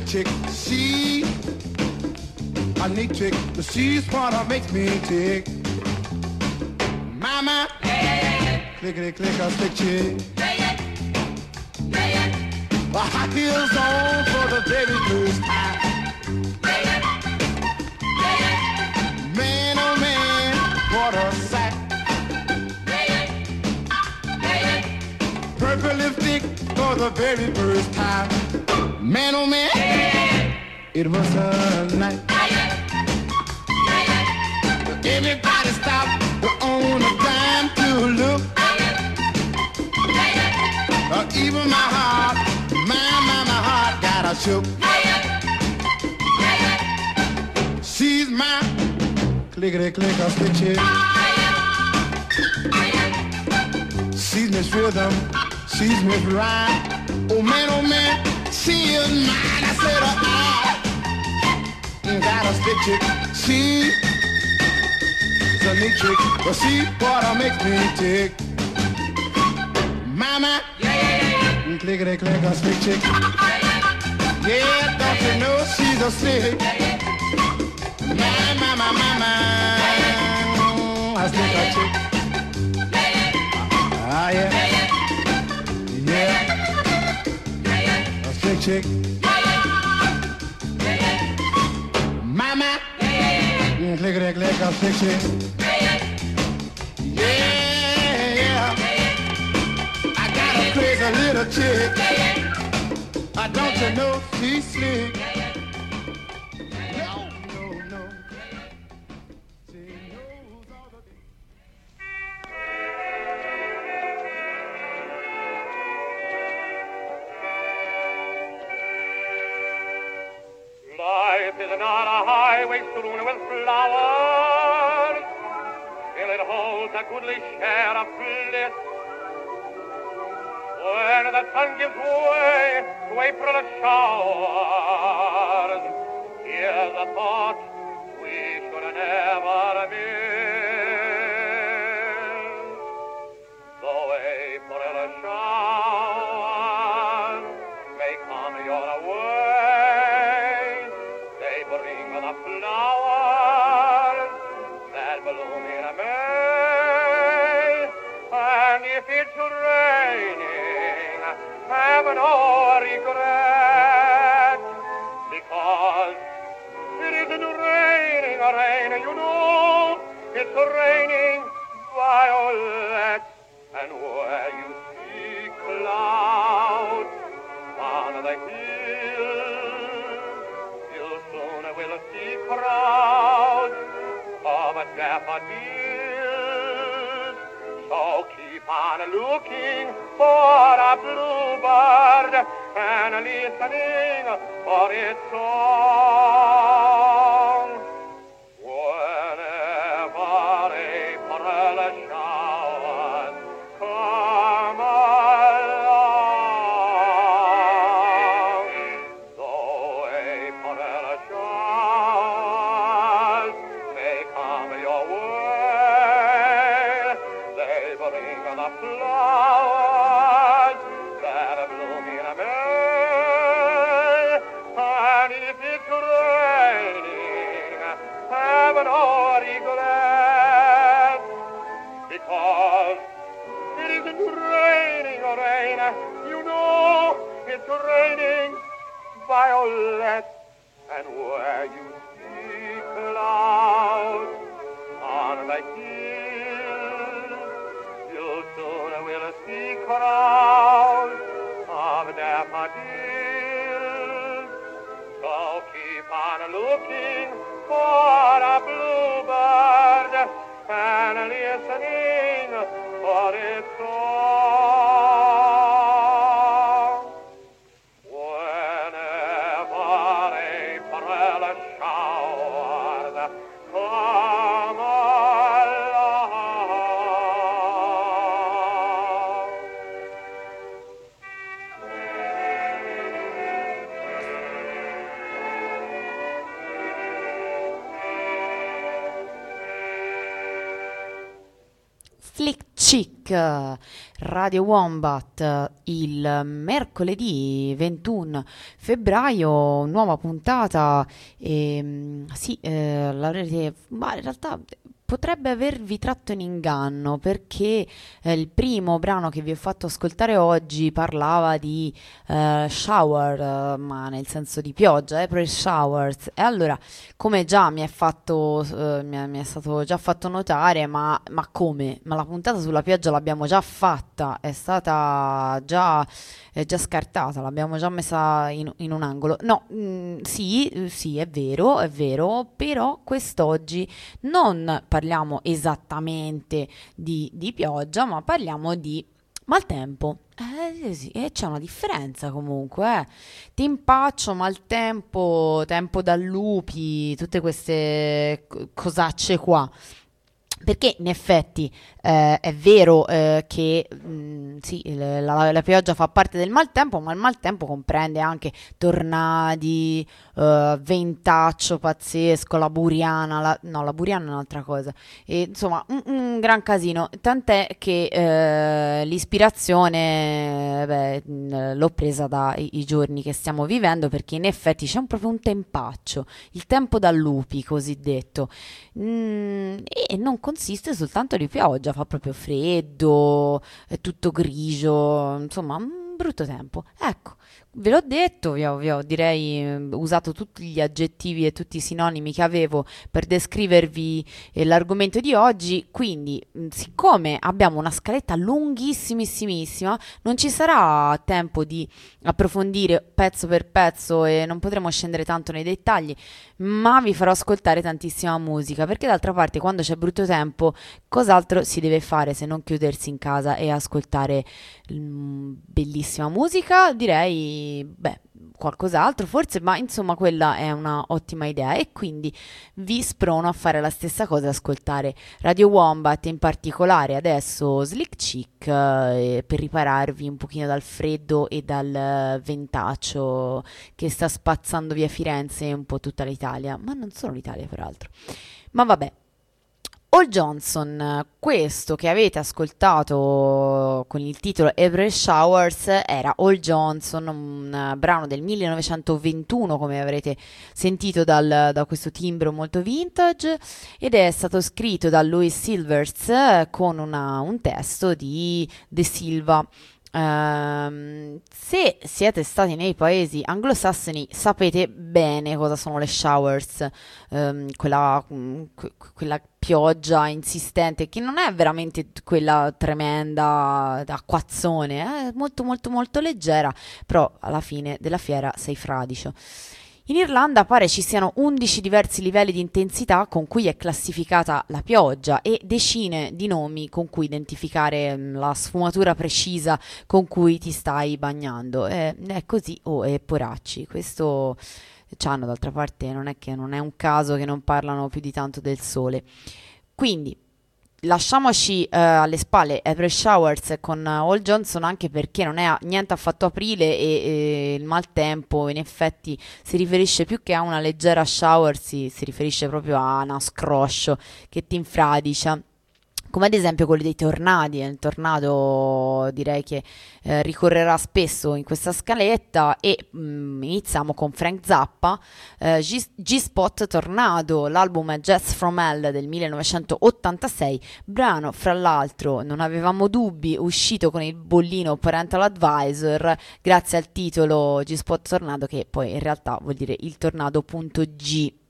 slick chick. She a neat chick, but she's what makes me tick. Mama, clickety click a slick chick. The high heels on for the very first time. Man, oh man, what a sight. Purple lipstick for the very first time. Man, oh man, it was a night. Everybody stop on a dime to look. Uh, even my heart, my, my, my heart got a shook. She's my clickety click a stitches. She's Miss Rhythm, she's Miss Rhyme. Oh man, oh man, she is mine. I said, uh, I got a stitch it. She a neat trick, but she what makes me tick. Mama, yeah, yeah, yeah, yeah. clickety click a slick chick. Yeah, don't you know she's a slick? My, my, my, my, my, a slick a chick. Ah, yeah, yeah, a slick chick. Mama, clickety click a slick chick. Yeah, yeah. I got a little chick. I don't you know she's slick. Army, you're a word. Radio Wombat, il mercoledì 21 febbraio, nuova puntata. E, ehm, sì, eh, l'avrete, ma in realtà potrebbe avervi tratto in inganno perché eh, il primo brano che vi ho fatto ascoltare oggi parlava di eh, shower, eh, ma nel senso di pioggia, April showers. E allora, come già mi è, fatto, eh, mi è, mi è stato già fatto notare, ma, ma, come? Ma la puntata sulla pioggia l'abbiamo già fatta, è stata già, è già scartata, l'abbiamo già messa in, in un angolo. No, mh, mm, sì, sì, è vero, è vero, però quest'oggi non parliamo esattamente di, di pioggia, ma parliamo di maltempo. Eh sì, e c'è una differenza comunque. Eh. Timpaccio, maltempo, tempo da lupi, tutte queste cosacce qua. Perché in effetti eh, è vero eh, che mh, mm, sì, la, la, pioggia fa parte del maltempo, ma il maltempo comprende anche tornadi, uh, ventaccio pazzesco, la buriana, la, no la buriana è un'altra cosa, e, insomma un, un, gran casino, tant'è che uh, l'ispirazione beh, l'ho presa dai giorni che stiamo vivendo perché in effetti c'è un, proprio un tempaccio, il tempo da lupi cosiddetto, mm, e non consiste soltanto di pioggia, fa proprio freddo, è tutto grigio, insomma un brutto tempo. Ecco, Ve l'ho detto, vi ho, vi ho, direi mm, usato tutti gli aggettivi e tutti i sinonimi che avevo per descrivervi eh, l'argomento di oggi, quindi mm, siccome abbiamo una scaletta lunghissimissimissima, non ci sarà tempo di approfondire pezzo per pezzo e non potremo scendere tanto nei dettagli, ma vi farò ascoltare tantissima musica, perché d'altra parte quando c'è brutto tempo, cos'altro si deve fare se non chiudersi in casa e ascoltare mm, bellissima musica? Direi beh, qualcos'altro forse, ma insomma quella è una ottima idea e quindi vi sprono a fare la stessa cosa, ascoltare Radio Wombat, in particolare adesso Slick Chick, eh, per ripararvi un pochino dal freddo e dal ventaccio che sta spazzando via Firenze e un po' tutta l'Italia, ma non solo l'Italia peraltro. Ma vabbè, Paul Johnson, questo che avete ascoltato con il titolo April Showers era All Johnson, un brano del 1921 come avrete sentito dal, da questo timbro molto vintage ed è stato scritto da Louis Silvers con una, un testo di De Silva. Um, se siete stati nei paesi anglosassoni sapete bene cosa sono le showers, um, quella, mm, quella, pioggia insistente che non è veramente quella tremenda acquazzone, è molto molto molto leggera, però alla fine della fiera sei fradicio. In Irlanda pare ci siano 11 diversi livelli di intensità con cui è classificata la pioggia e decine di nomi con cui identificare mm, la sfumatura precisa con cui ti stai bagnando. È, è così o oh, è poracci. Questo c'hanno d'altra parte non è che non è un caso che non parlano più di tanto del sole. Quindi lasciamoci uh, alle spalle April Showers con uh, Johnson anche perché non è niente affatto aprile e, e, il maltempo in effetti si riferisce più che a una leggera shower si, si riferisce proprio a una scroscio che ti infradicia come ad esempio quello dei tornadi. Il tornado direi che eh, ricorrerà spesso in questa scaletta e mh, mm, iniziamo con Frank Zappa, eh, G- G-Spot Tornado, l'album è Jazz From Hell del 1986, brano fra l'altro non avevamo dubbi uscito con il bollino Parental Advisor grazie al titolo G-Spot Tornado che poi in realtà vuol dire il tornado.g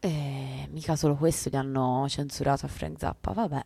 e mica solo questo gli hanno censurato a Frank Zappa, vabbè.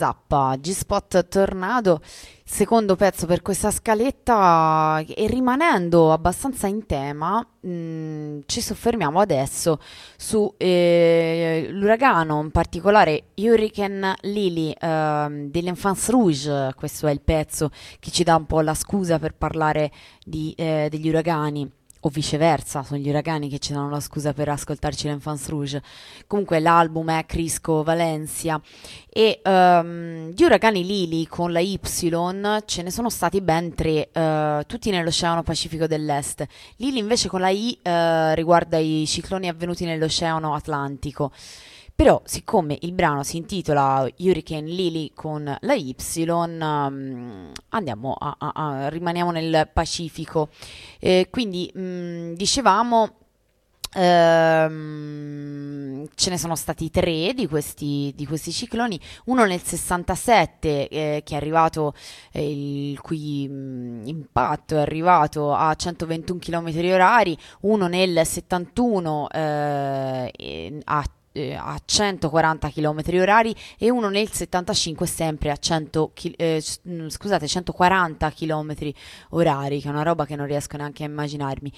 Zappa, G-Spot Tornado, secondo pezzo per questa scaletta e rimanendo abbastanza in tema, mh, mm, ci soffermiamo adesso su eh, in particolare Hurricane Lily eh, dell'Enfance Rouge, questo è il pezzo che ci dà un po' la scusa per parlare di, eh, degli uragani o viceversa, sono gli uragani che ci danno la scusa per ascoltarci l'Enfance Rouge. Comunque l'album è Crisco Valencia e um, di uragani Lili con la Y ce ne sono stati ben tre, uh, tutti nell'Oceano Pacifico dell'Est. Lili invece con la I uh, riguarda i cicloni avvenuti nell'Oceano Atlantico. Però, siccome il brano si intitola Hurricane Lily con la Y, um, andiamo a, a, a, rimaniamo nel Pacifico. Eh, quindi, mh, mm, dicevamo, Ehm, ce ne sono stati tre di questi, di questi cicloni, uno nel 67 eh, che è arrivato, eh, il cui mh, mm, impatto è arrivato a 121 km orari, uno nel 71 eh, a eh, a 140 km orari e uno nel 75 sempre a 100 eh, mm, scusate 140 km orari che è una roba che non riesco neanche a immaginarmi.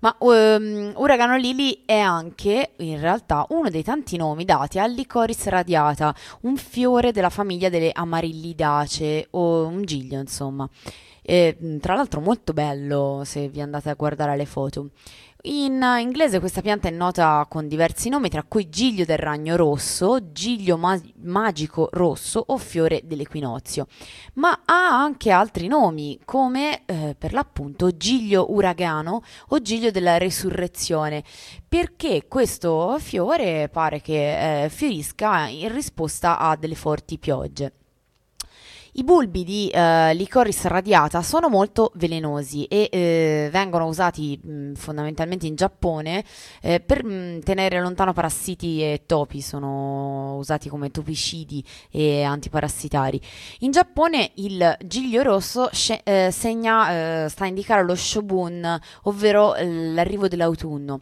Ma um, Uragano Lili è anche in realtà uno dei tanti nomi dati al Licoris radiata un fiore della famiglia delle Amarillidace o un giglio insomma. E, mm, tra l'altro molto bello se vi andate a guardare le foto in inglese questa pianta è nota con diversi nomi, tra cui giglio del ragno rosso, giglio ma- magico rosso o fiore dell'equinozio, ma ha anche altri nomi come eh, per l'appunto giglio uragano o giglio della resurrezione, perché questo fiore pare che eh, fiorisca in risposta a delle forti piogge. I bulbi di eh, Licoris radiata sono molto velenosi e eh, vengono usati mh, fondamentalmente in Giappone eh, per mh, tenere lontano parassiti e topi, sono usati come topicidi e antiparassitari. In Giappone il giglio rosso sce- eh, segna, eh, sta a indicare lo shobun, ovvero l'arrivo dell'autunno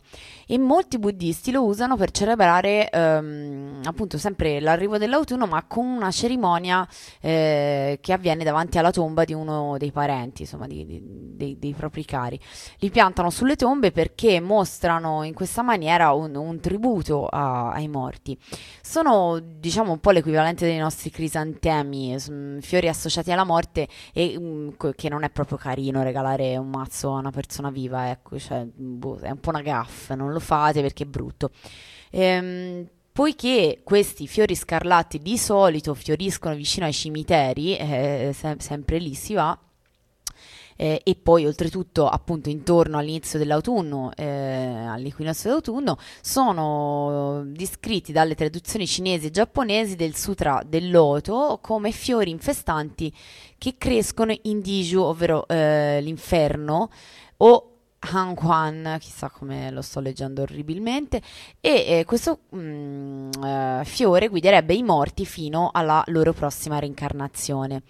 e molti buddisti lo usano per celebrare ehm, appunto sempre l'arrivo dell'autunno ma con una cerimonia eh, che avviene davanti alla tomba di uno dei parenti, insomma di, di, dei, dei, propri cari. Li piantano sulle tombe perché mostrano in questa maniera un, un tributo a, ai morti. Sono diciamo un po' l'equivalente dei nostri crisantemi, fiori associati alla morte e um, che non è proprio carino regalare un mazzo a una persona viva, ecco, cioè, boh, è un po' una gaffa, non lo fate perché è brutto. Ehm, poiché questi fiori scarlatti di solito fioriscono vicino ai cimiteri, eh, se- sempre lì si va, eh, e poi oltretutto appunto intorno all'inizio dell'autunno, eh, all'equinozio d'autunno, sono descritti dalle traduzioni cinesi e giapponesi del Sutra del Loto come fiori infestanti che crescono in Diju, ovvero eh, l'inferno, o Han Quan, chissà come lo sto leggendo orribilmente, e eh, questo mh, mm, eh, fiore guiderebbe i morti fino alla loro prossima reincarnazione.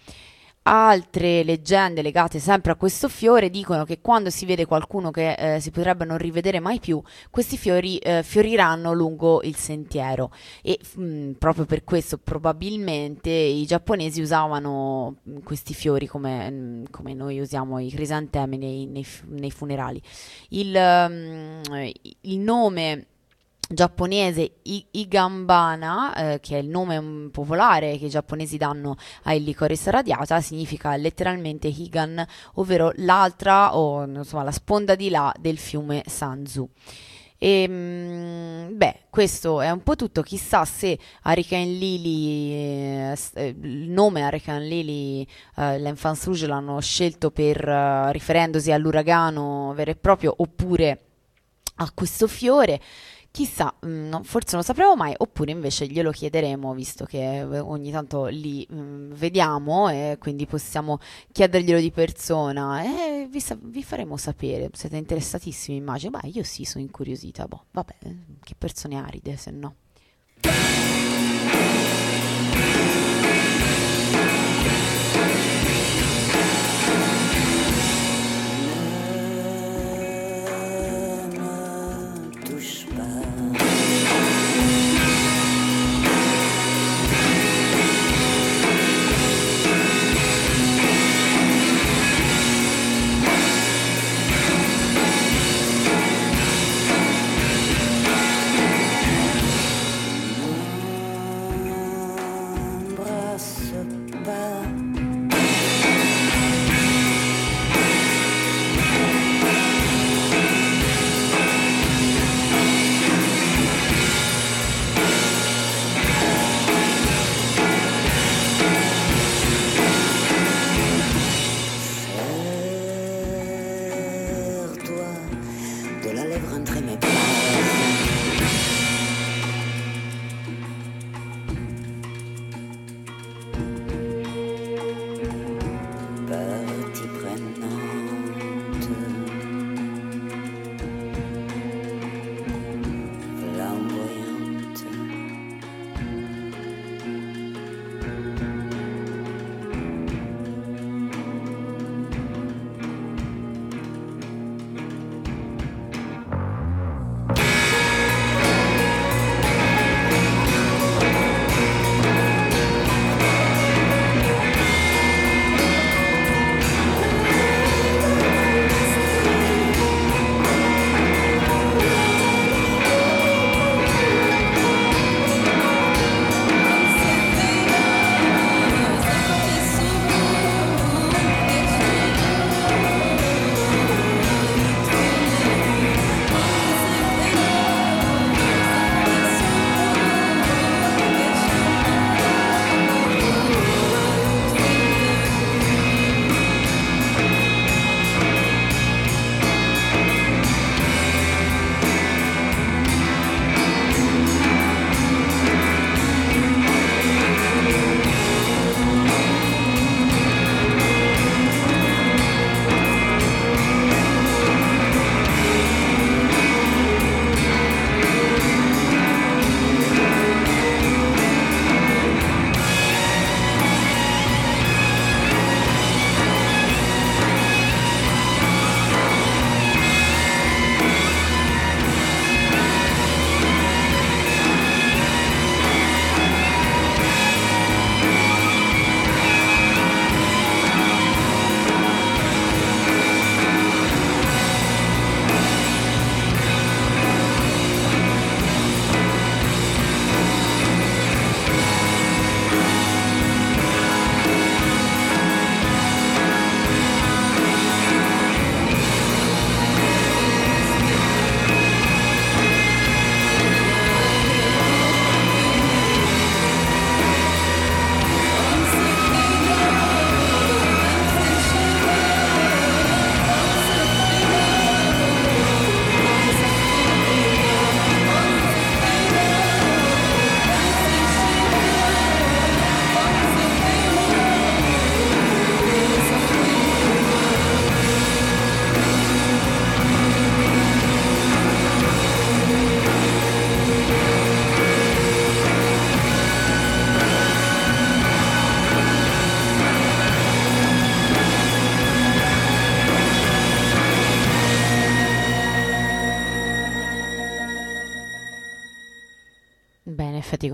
Altre leggende legate sempre a questo fiore dicono che quando si vede qualcuno che eh, si potrebbe non rivedere mai più, questi fiori eh, fioriranno lungo il sentiero e mh, mm, proprio per questo probabilmente i giapponesi usavano mh, mm, questi fiori come, mh, mm, come, noi usiamo i crisantemi nei, nei, nei funerali. Il, il nome giapponese I- Igambana, eh, che è il nome popolare che i giapponesi danno ai licoris radiata, significa letteralmente Higan, ovvero l'altra o insomma la sponda di là del fiume Sanzu. E ehm, beh, questo è un po' tutto. Chissà se Hurricane Lily, eh, eh, il nome Hurricane Lily, eh, l'Enfance Rouge l'hanno scelto per uh, riferendosi all'uragano vero e proprio oppure a questo fiore. Chissà, mh, mm, forse non lo sapremo mai, oppure invece glielo chiederemo, visto che eh, ogni tanto li mh, mm, vediamo e quindi possiamo chiederglielo di persona e vi, sa- vi, faremo sapere. Siete interessatissimi, immagino. Beh, io sì, sono incuriosita. Boh, vabbè, che persone aride, se no.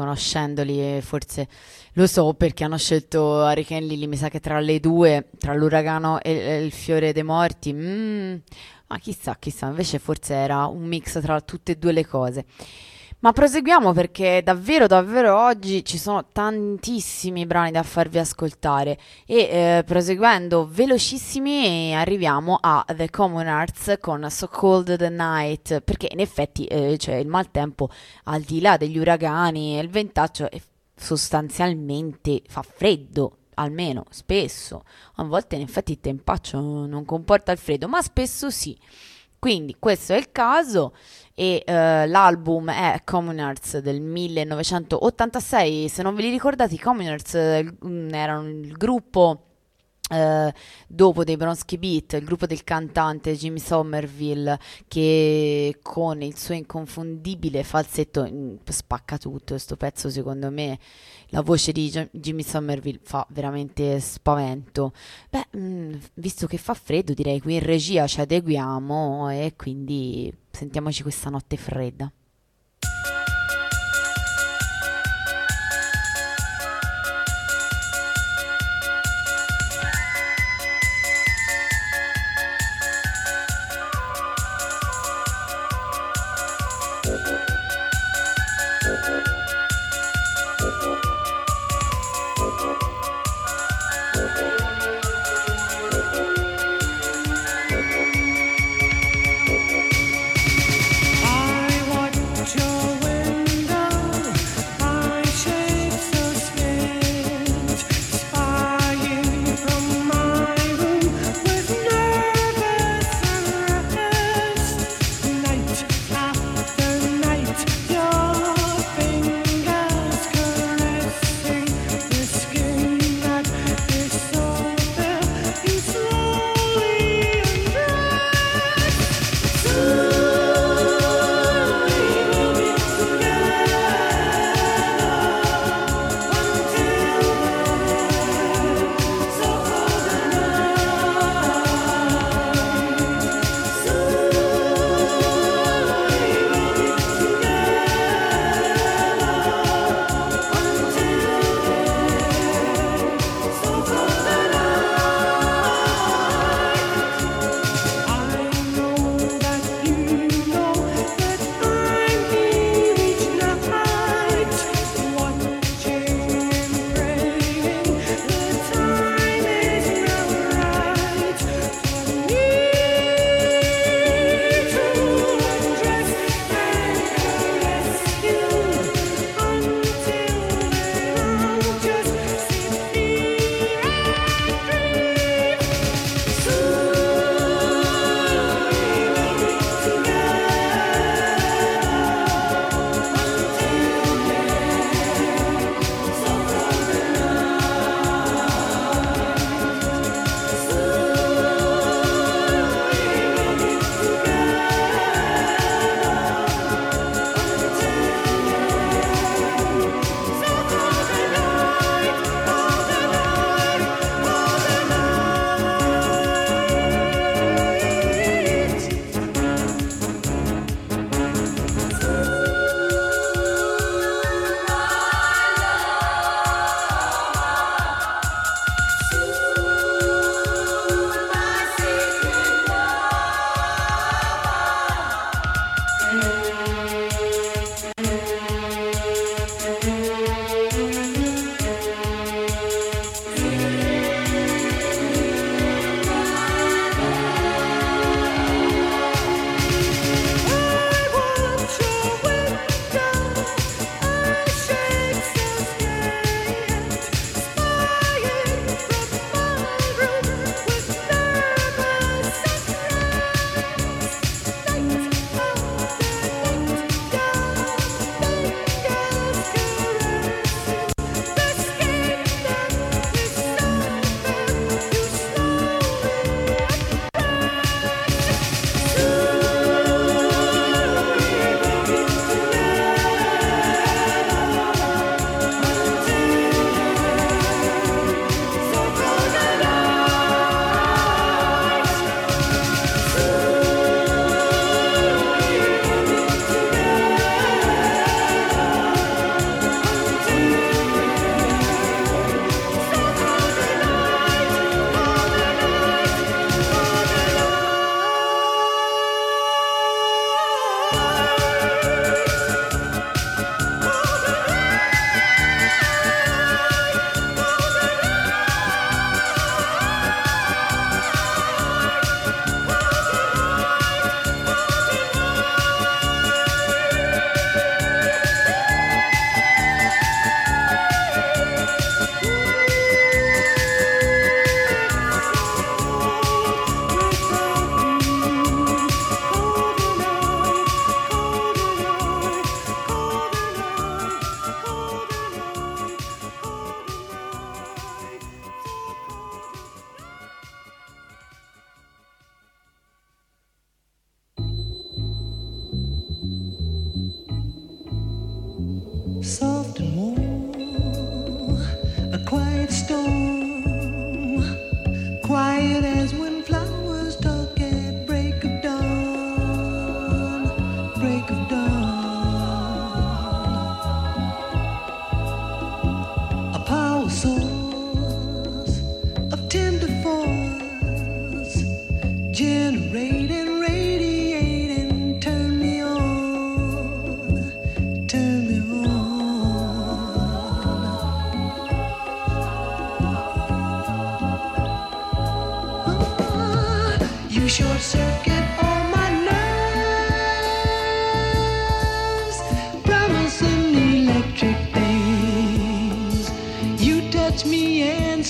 Conoscendoli forse lo so perché hanno scelto Hurricane Lily, mi sa che tra le due, tra l'uragano e, e il fiore dei morti, mm, ma chissà, chissà, invece forse era un mix tra tutte e due le cose. Ma proseguiamo perché davvero, davvero oggi ci sono tantissimi brani da farvi ascoltare. E eh, proseguendo velocissimi arriviamo a The Common Arts con So Cold the Night perché in effetti eh, cioè, il maltempo al di là degli uragani e il ventaccio sostanzialmente fa freddo almeno spesso. A volte in effetti il tempaccio non comporta il freddo ma spesso sì. Quindi questo è il caso e uh, l'album è Communards del 1986. Se non ve li ricordate, i Communards uh, erano il gruppo Uh, dopo dei Bronski Beat, il gruppo del cantante Jimmy Somerville che con il suo inconfondibile falsetto mm, spacca tutto questo pezzo secondo me la voce di Jimmy Somerville fa veramente spavento. Beh mm, visto che fa freddo direi qui in regia ci adeguiamo e quindi sentiamoci questa notte fredda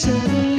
and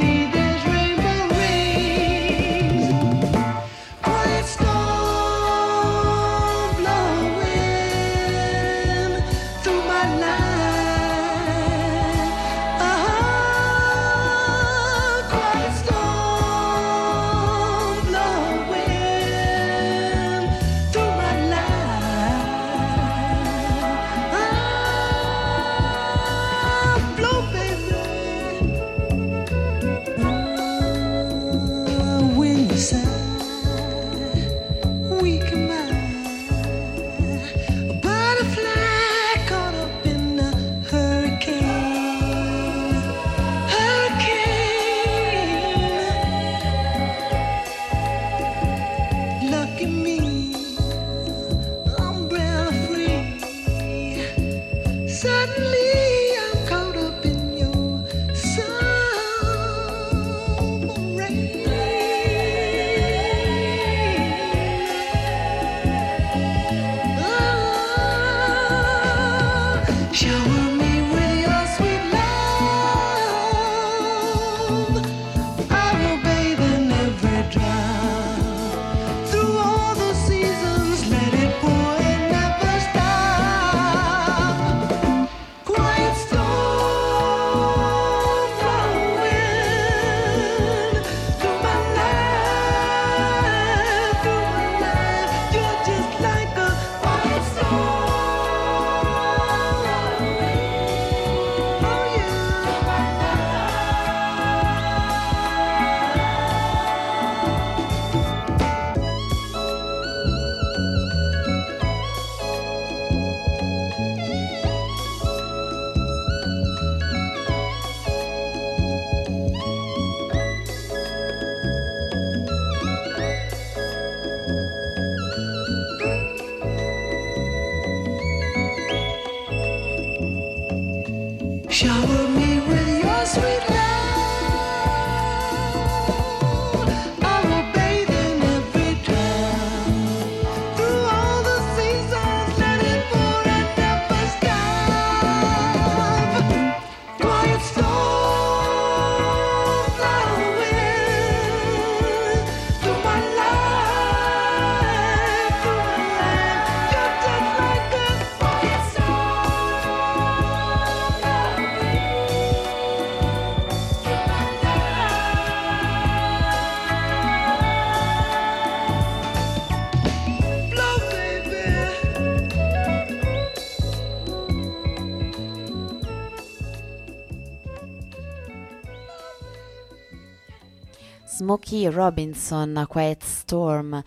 Smokey Robinson, Quiet Storm.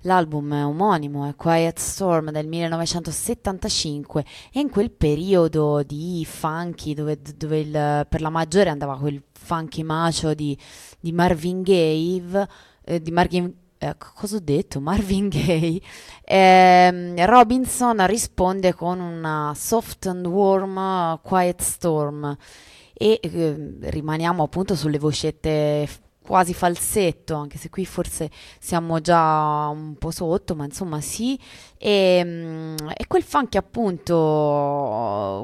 L'album omonimo è Quiet Storm del 1975 e in quel periodo di funky dove, dove il- per la maggiore andava quel funky macio di, di Marvin Gaye, eh, di Marvin, eh, cosa ho detto? Marvin Gaye. Ehm, Robinson risponde con una soft and warm Quiet Storm e eh, rimaniamo appunto sulle vocette quasi falsetto, anche se qui forse siamo già un po' sotto, ma insomma sì, e, mm, e quel funky appunto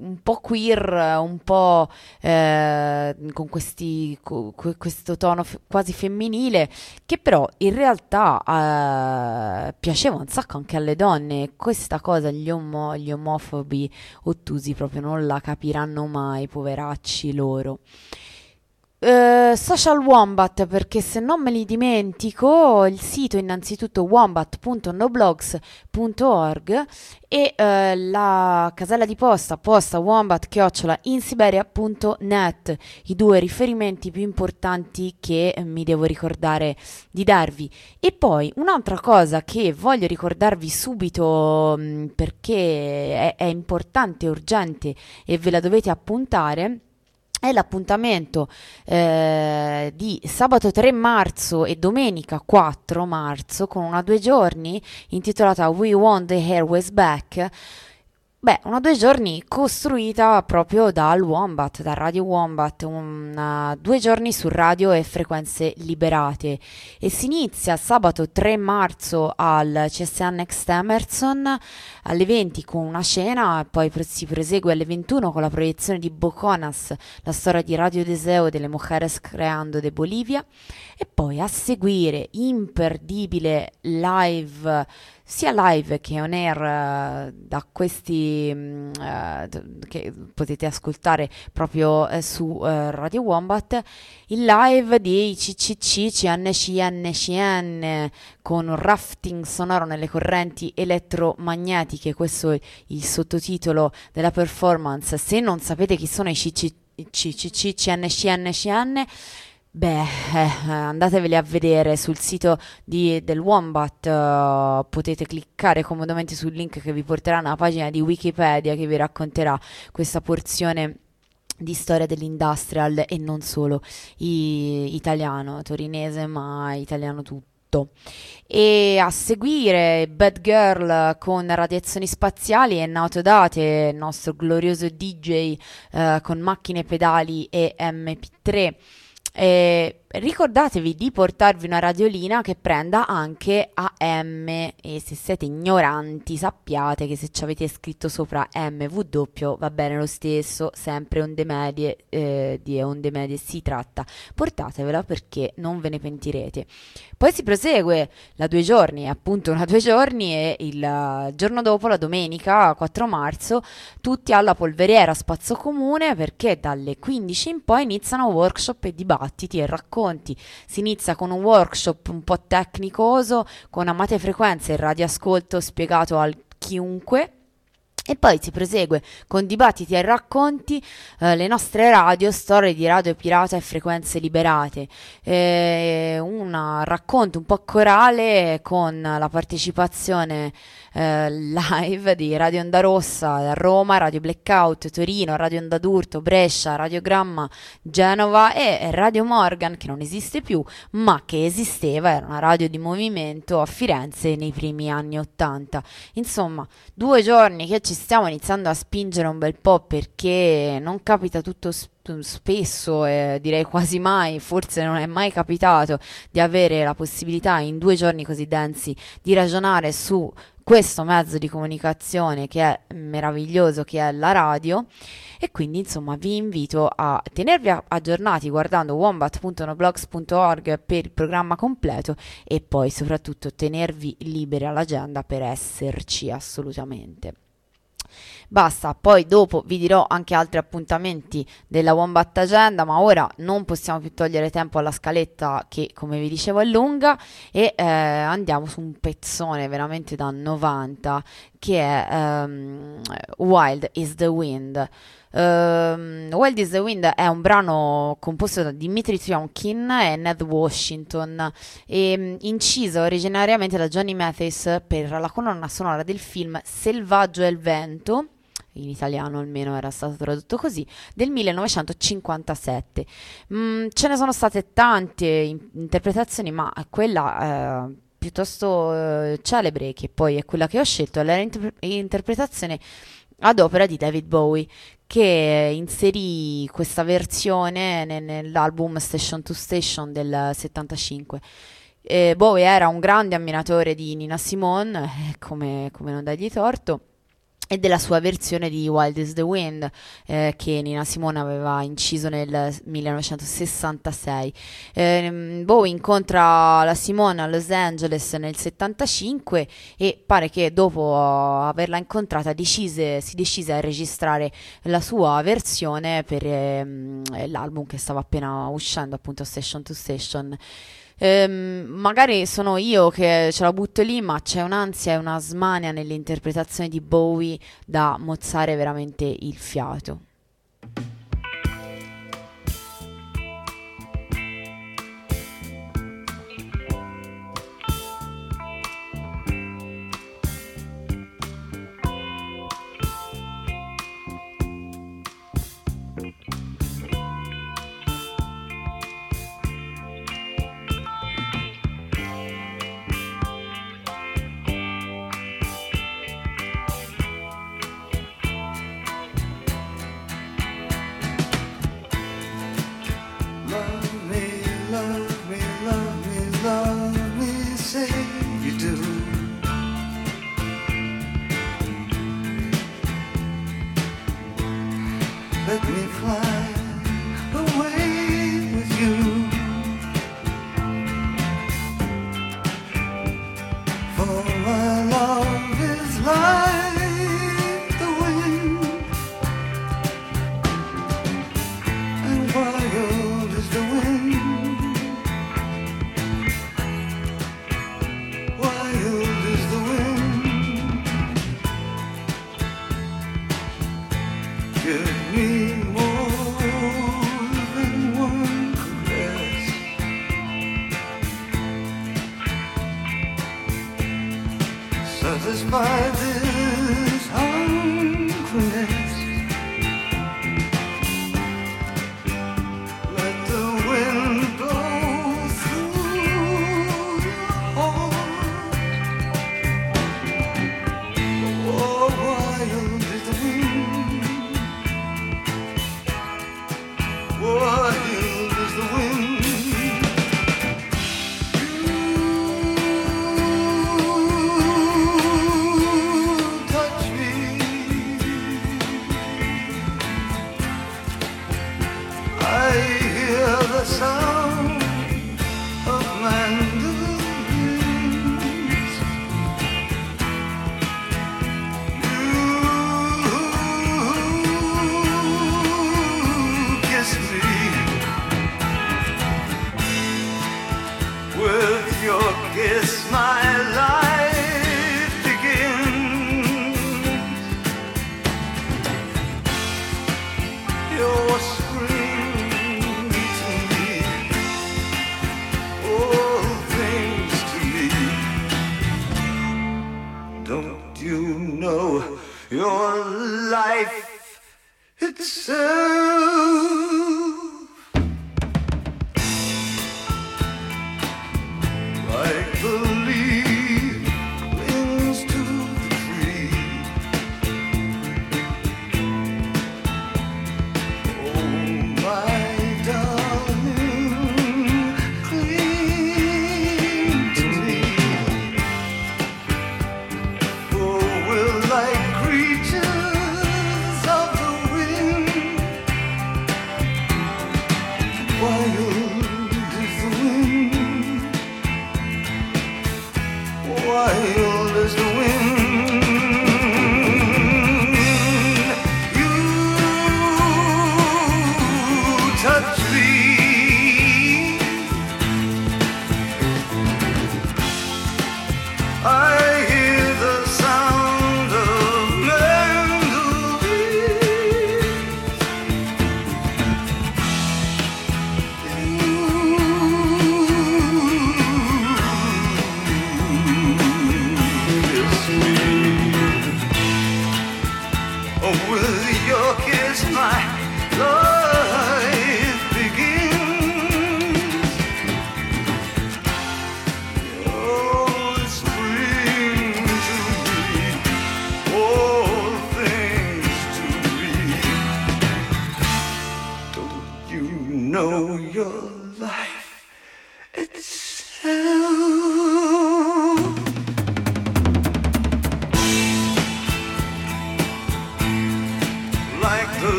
un po' queer, un po' eh, con questi, co- que- questo tono f- quasi femminile, che però in realtà eh, piaceva un sacco anche alle donne, questa cosa gli, omo- gli omofobi ottusi proprio non la capiranno mai, poveracci loro. Eh, social Wombat perché se non me li dimentico il sito innanzitutto wombat.noblogs.org e eh, la casella di posta posta wombat chiocciola insiberia.net i due riferimenti più importanti che eh, mi devo ricordare di darvi. E poi un'altra cosa che voglio ricordarvi subito mh, perché è, è importante urgente e ve la dovete appuntare è l'appuntamento eh, di sabato 3 marzo e domenica 4 marzo con una due giorni intitolata We Want the Airways Back Beh, una due giorni costruita proprio dal Wombat, da Radio Wombat, una- due giorni su radio e frequenze liberate. E si inizia sabato 3 marzo al CSN Next Emerson alle 20 con una cena, poi si prosegue alle 21 con la proiezione di Boconas, la storia di Radio Deseo delle Mujeres Creando de Bolivia. E poi a seguire imperdibile live sia live che on air eh, da questi mm, eh, che potete ascoltare proprio eh, su Radio Wombat il live di CCC CNCNCN con un rafting sonoro nelle correnti elettromagnetiche. Questo è il sottotitolo della performance. Se non sapete chi sono i CCC CCC CNCNCN Beh, eh, andateveli a vedere sul sito di- del Wombat, eh, potete cliccare comodamente sul link che vi porterà a una pagina di Wikipedia che vi racconterà questa porzione di storia dell'industrial e non solo i- italiano, torinese, ma italiano tutto. E a seguire Bad Girl con radiazioni spaziali e Nautodate, il nostro glorioso DJ eh, con macchine, pedali e MP3. E ricordatevi di portarvi una radiolina che prenda anche AM e se siete ignoranti sappiate che se ci avete scritto sopra MW va bene lo stesso, sempre onde medie, eh, di onde medie si tratta. Portatevela perché non ve ne pentirete. Poi si prosegue la due giorni, appunto una due giorni e il giorno dopo, la domenica 4 marzo, tutti alla polveriera Spazio Comune perché dalle 15 in poi iniziano workshop e dibattiti e racconti. Si inizia con un workshop un po' tecnicoso con amate frequenze e radioascolto spiegato al chiunque. E poi si prosegue con dibattiti e racconti, eh, le nostre radio, storie di radio pirata e frequenze liberate. Eh, un racconto un po' corale con la partecipazione eh, live di Radio Onda Rossa a Roma, Radio Blackout, Torino, Radio Onda d'Urto, Brescia, Radiogramma, Genova e Radio Morgan che non esiste più ma che esisteva, era una radio di movimento a Firenze nei primi anni Ottanta. Insomma, due giorni che ci stiamo iniziando a spingere un bel po' perché non capita tutto sp- spesso, eh, direi quasi mai, forse non è mai capitato di avere la possibilità in due giorni così densi di ragionare su questo mezzo di comunicazione che è meraviglioso, che è la radio. E quindi insomma vi invito a tenervi aggiornati guardando wombat.noblogs.org per il programma completo e poi soprattutto tenervi liberi all'agenda per esserci assolutamente. Basta, poi dopo vi dirò anche altri appuntamenti della Wombat Agenda, ma ora non possiamo più togliere tempo alla scaletta che come vi dicevo è lunga e eh, andiamo su un pezzone veramente da 90 che è ehm, Wild is the Wind. Ehm, Wild is the Wind è un brano composto da Dimitri Tionkin e Ned Washington e mm, inciso originariamente da Johnny Mathis per la colonna sonora del film Selvaggio e il vento in italiano almeno era stato tradotto così, del 1957. Mm, ce ne sono state tante in- interpretazioni, ma quella eh, piuttosto eh, celebre, che poi è quella che ho scelto, è l'interpretazione ad opera di David Bowie, che inserì questa versione ne- nell'album Station to Station del 75. Eh, Bowie era un grande ammiratore di Nina Simone, come, come non dargli torto e della sua versione di Wild is the Wind eh, che Nina Simone aveva inciso nel 1966. Ehm, Bowie incontra la Simone a Los Angeles nel 75 e pare che dopo averla incontrata decise- si decise a registrare la sua versione per ehm, l'album che stava appena uscendo, appunto Station to Station. Ehm, magari sono io che ce la butto lì, ma c'è un'ansia e una smania nell'interpretazione di Bowie da mozzare veramente il fiato.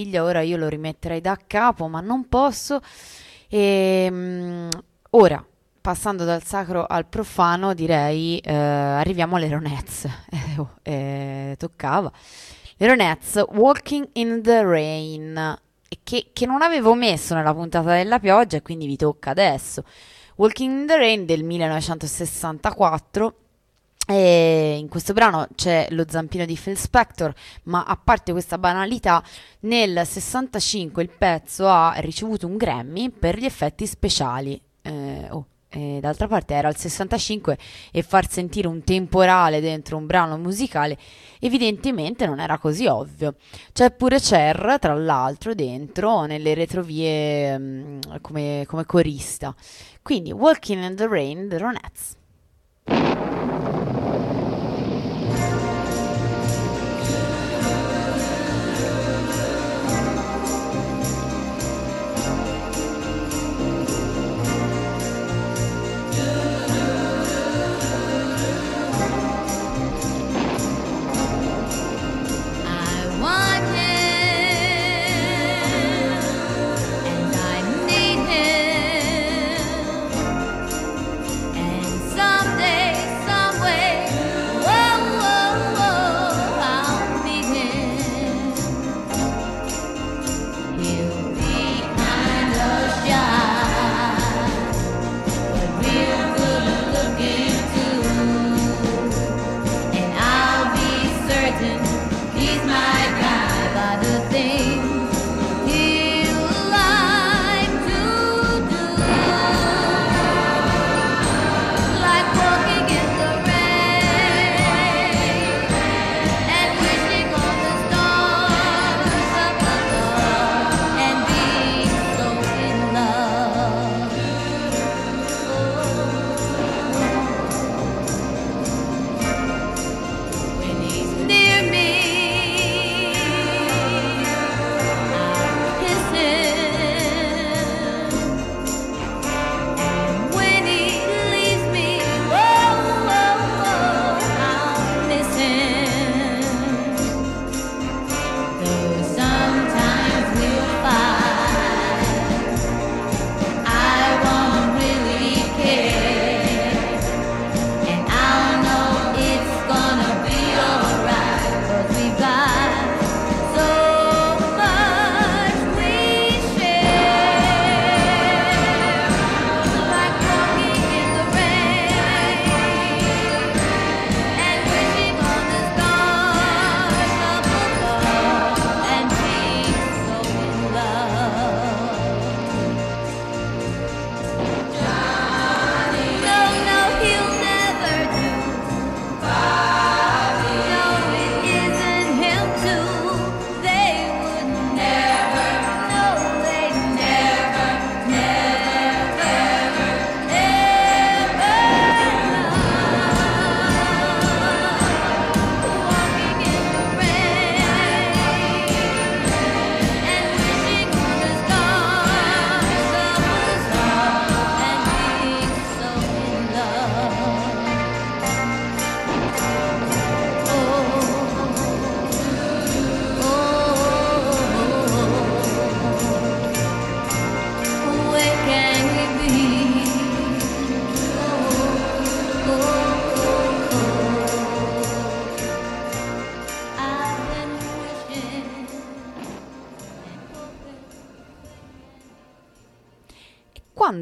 meraviglia, ora io lo rimetterei da capo, ma non posso. E, mh, ora, passando dal sacro al profano, direi eh, arriviamo alle Ronets. Eh, oh, eh, toccava. Le Ronettes, Walking in the Rain, che, che non avevo messo nella puntata della pioggia, quindi vi tocca adesso. Walking in the Rain del 1964 e in questo brano c'è lo zampino di Phil Spector, ma a parte questa banalità, nel 65 il pezzo ha ricevuto un Grammy per gli effetti speciali. Eh, oh, d'altra parte era il 65 e far sentire un temporale dentro un brano musicale evidentemente non era così ovvio. C'è pure Cher, tra l'altro, dentro nelle retrovie mm, come, come corista. Quindi Walking in the Rain, The Ronettes.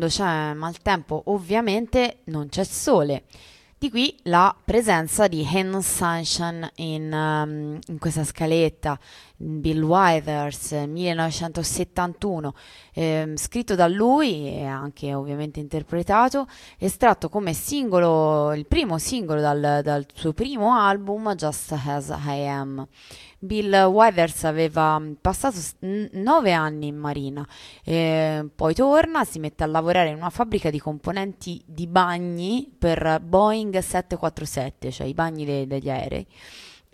Quando c'è maltempo, ovviamente non c'è sole. Di qui la presenza di Hen Sunshine in, um, in questa scaletta, Bill Withers, 1971, ehm, scritto da lui e anche ovviamente interpretato, estratto come singolo, il primo singolo dal, dal suo primo album, Just As I Am. Bill Withers aveva passato s- n- nove anni in marina, eh, poi torna, si mette a lavorare in una fabbrica di componenti di bagni per Boeing 747, cioè i bagni de- degli aerei.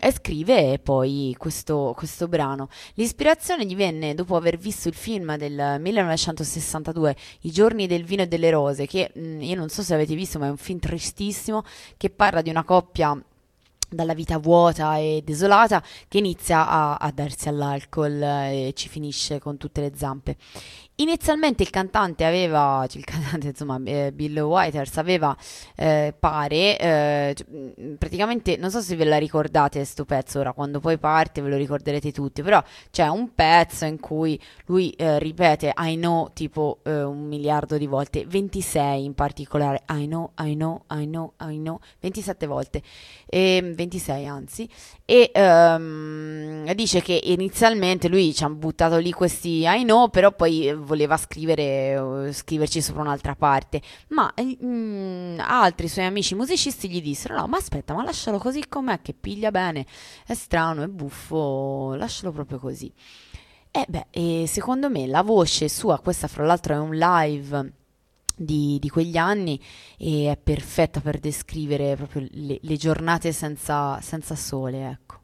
E scrive poi questo, questo brano. L'ispirazione gli venne dopo aver visto il film del 1962, I giorni del vino e delle rose, che mh, io non so se avete visto, ma è un film tristissimo che parla di una coppia dalla vita vuota e desolata che inizia a, a darsi all'alcol eh, e ci finisce con tutte le zampe. Inizialmente il cantante aveva, cioè il cantante insomma eh, Bill Withers aveva, eh, pare, eh, cioè, mh, praticamente, non so se ve la ricordate sto pezzo ora, quando poi parte ve lo ricorderete tutti, però c'è un pezzo in cui lui eh, ripete I know tipo eh, un miliardo di volte, 26 in particolare, I know, I know, I know, I know, 27 volte, e, 26 anzi, e ehm, dice che inizialmente lui ci ha buttato lì questi I know, però poi voleva scrivere, scriverci sopra un'altra parte, ma eh, mm, altri suoi amici musicisti gli dissero no, ma aspetta, ma lascialo così com'è che piglia bene, è strano, è buffo, lascialo proprio così. E beh, e secondo me la voce sua, questa fra l'altro è un live di, di quegli anni e è perfetta per descrivere proprio le, le giornate senza, senza sole, ecco.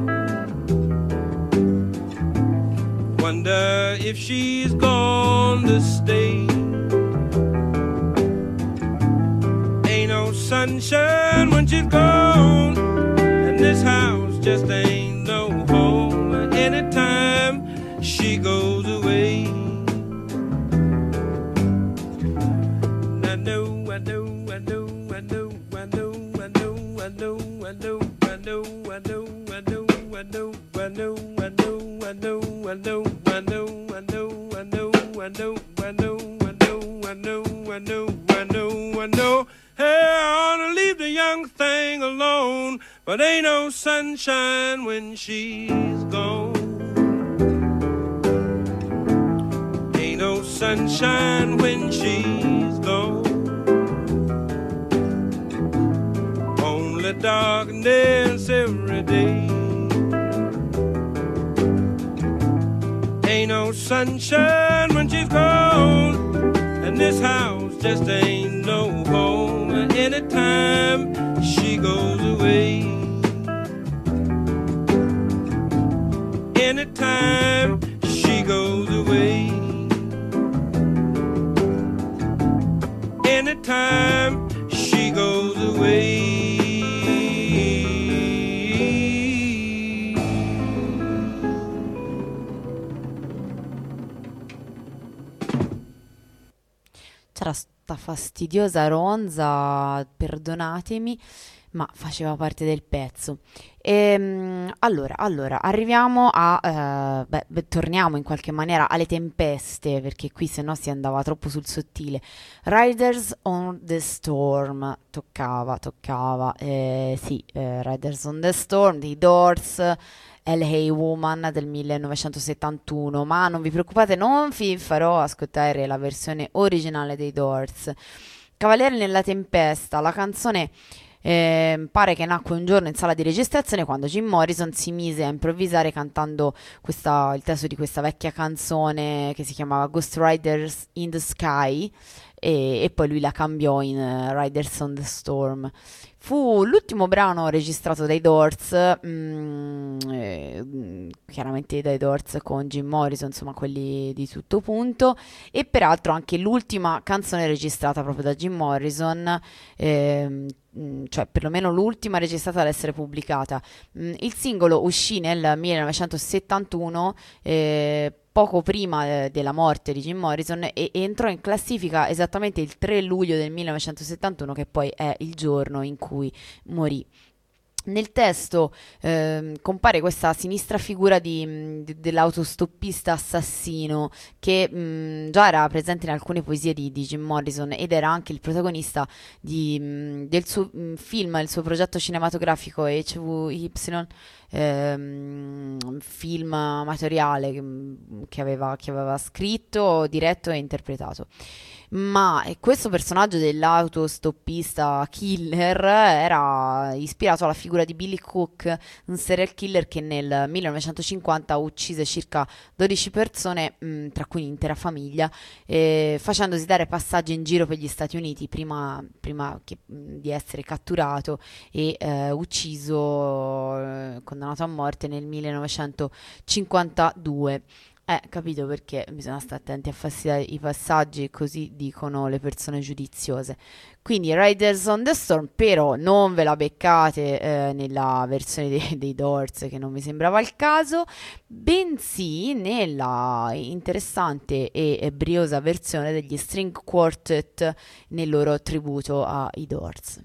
Wonder if she's gone to stay. Ain't no sunshine when she's gone, and this house just ain't no home anytime she goes away. I know, I know, I know, I know, I know, I know, I know, I know, I know, I know, I know, I know, I know, I know, I know, I know, I know, but ain't no sunshine when she's gone. Ain't no sunshine when she's gone. Only darkness every day. Sunshine when she's gone, and this house just ain't no home anytime she goes away. Anytime she goes away. Anytime sta fastidiosa ronza, perdonatemi, ma faceva parte del pezzo. Ehm, allora, allora, arriviamo a, eh, beh, torniamo in qualche maniera alle tempeste, perché qui se no si andava troppo sul sottile. Riders on the Storm, toccava, toccava, eh, sì, eh, Riders on the Storm, dei Doors, L.A. Woman del 1971, ma non vi preoccupate, non vi farò ascoltare la versione originale dei Doors. Cavaliere nella tempesta, la canzone eh, pare che nacque un giorno in sala di registrazione quando Jim Morrison si mise a improvvisare cantando questa- il testo di questa vecchia canzone che si chiamava Ghost Riders in the Sky e, e poi lui la cambiò in eh, Riders on the Storm. Fu l'ultimo brano registrato dai Doors, mm, eh, mm, chiaramente dai Doors con Jim Morrison, insomma quelli di tutto punto, e peraltro anche l'ultima canzone registrata proprio da Jim Morrison, mm, cioè perlomeno l'ultima registrata ad essere pubblicata. Mm, il singolo uscì nel 1971, eh, poco prima eh, della morte di Jim Morrison e entrò in classifica esattamente il 3 luglio del 1971, che poi è il giorno in cui morì. Nel testo ehm, compare questa sinistra figura di, di- dell'autostoppista assassino che mh, già era presente in alcune poesie di, di Jim Morrison ed era anche il protagonista mh, del suo mh, film, il suo progetto cinematografico HVY, ehm, film amatoriale che, che aveva, che aveva scritto, diretto e interpretato. Ma questo personaggio dell'autostoppista killer era ispirato alla figura di Billy Cook, un serial killer che nel 1950 uccise circa 12 persone, mh, tra cui un'intera famiglia, eh, facendosi dare passaggi in giro per gli Stati Uniti prima, prima che- mh, di essere catturato e eh, ucciso, eh, condannato a morte nel 1952. Eh, capito perché bisogna stare attenti a farsi dare i passaggi, così dicono le persone giudiziose. Quindi Riders on the Storm, però non ve la beccate eh, nella versione dei, dei Doors, che non mi sembrava il caso, bensì nella interessante e e briosa versione degli String Quartet nel loro tributo ai Doors.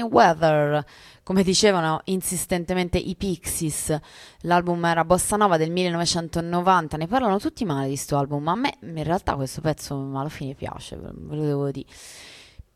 Stormy Weather, come dicevano insistentemente i Pixies. L'album era Bossa Nova del 1990, ne parlano tutti male di sto album, ma a me in realtà questo pezzo alla fine piace, ve lo devo dire.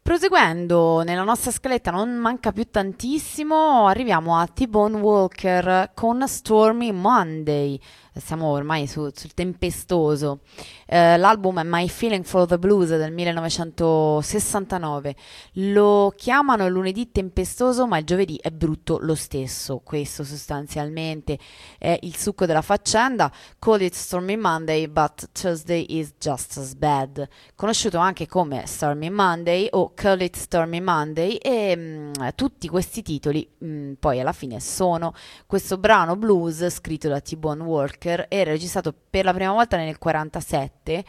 Proseguendo nella nostra scaletta, non manca più tantissimo, arriviamo a T-Bone Walker con Stormy Monday. Siamo ormai su- sul tempestoso. Eh, l'album è My Feeling for the Blues del 1969. Lo chiamano lunedì tempestoso, ma il giovedì è brutto lo stesso. Questo sostanzialmente è il succo della faccenda. Call it Stormy Monday, but Thursday is just as bad. Conosciuto anche come Stormy Monday o Call it Stormy Monday e mm, tutti questi titoli mm, poi alla fine sono questo brano blues scritto da T-Bone Walker e registrato per la prima volta nel 47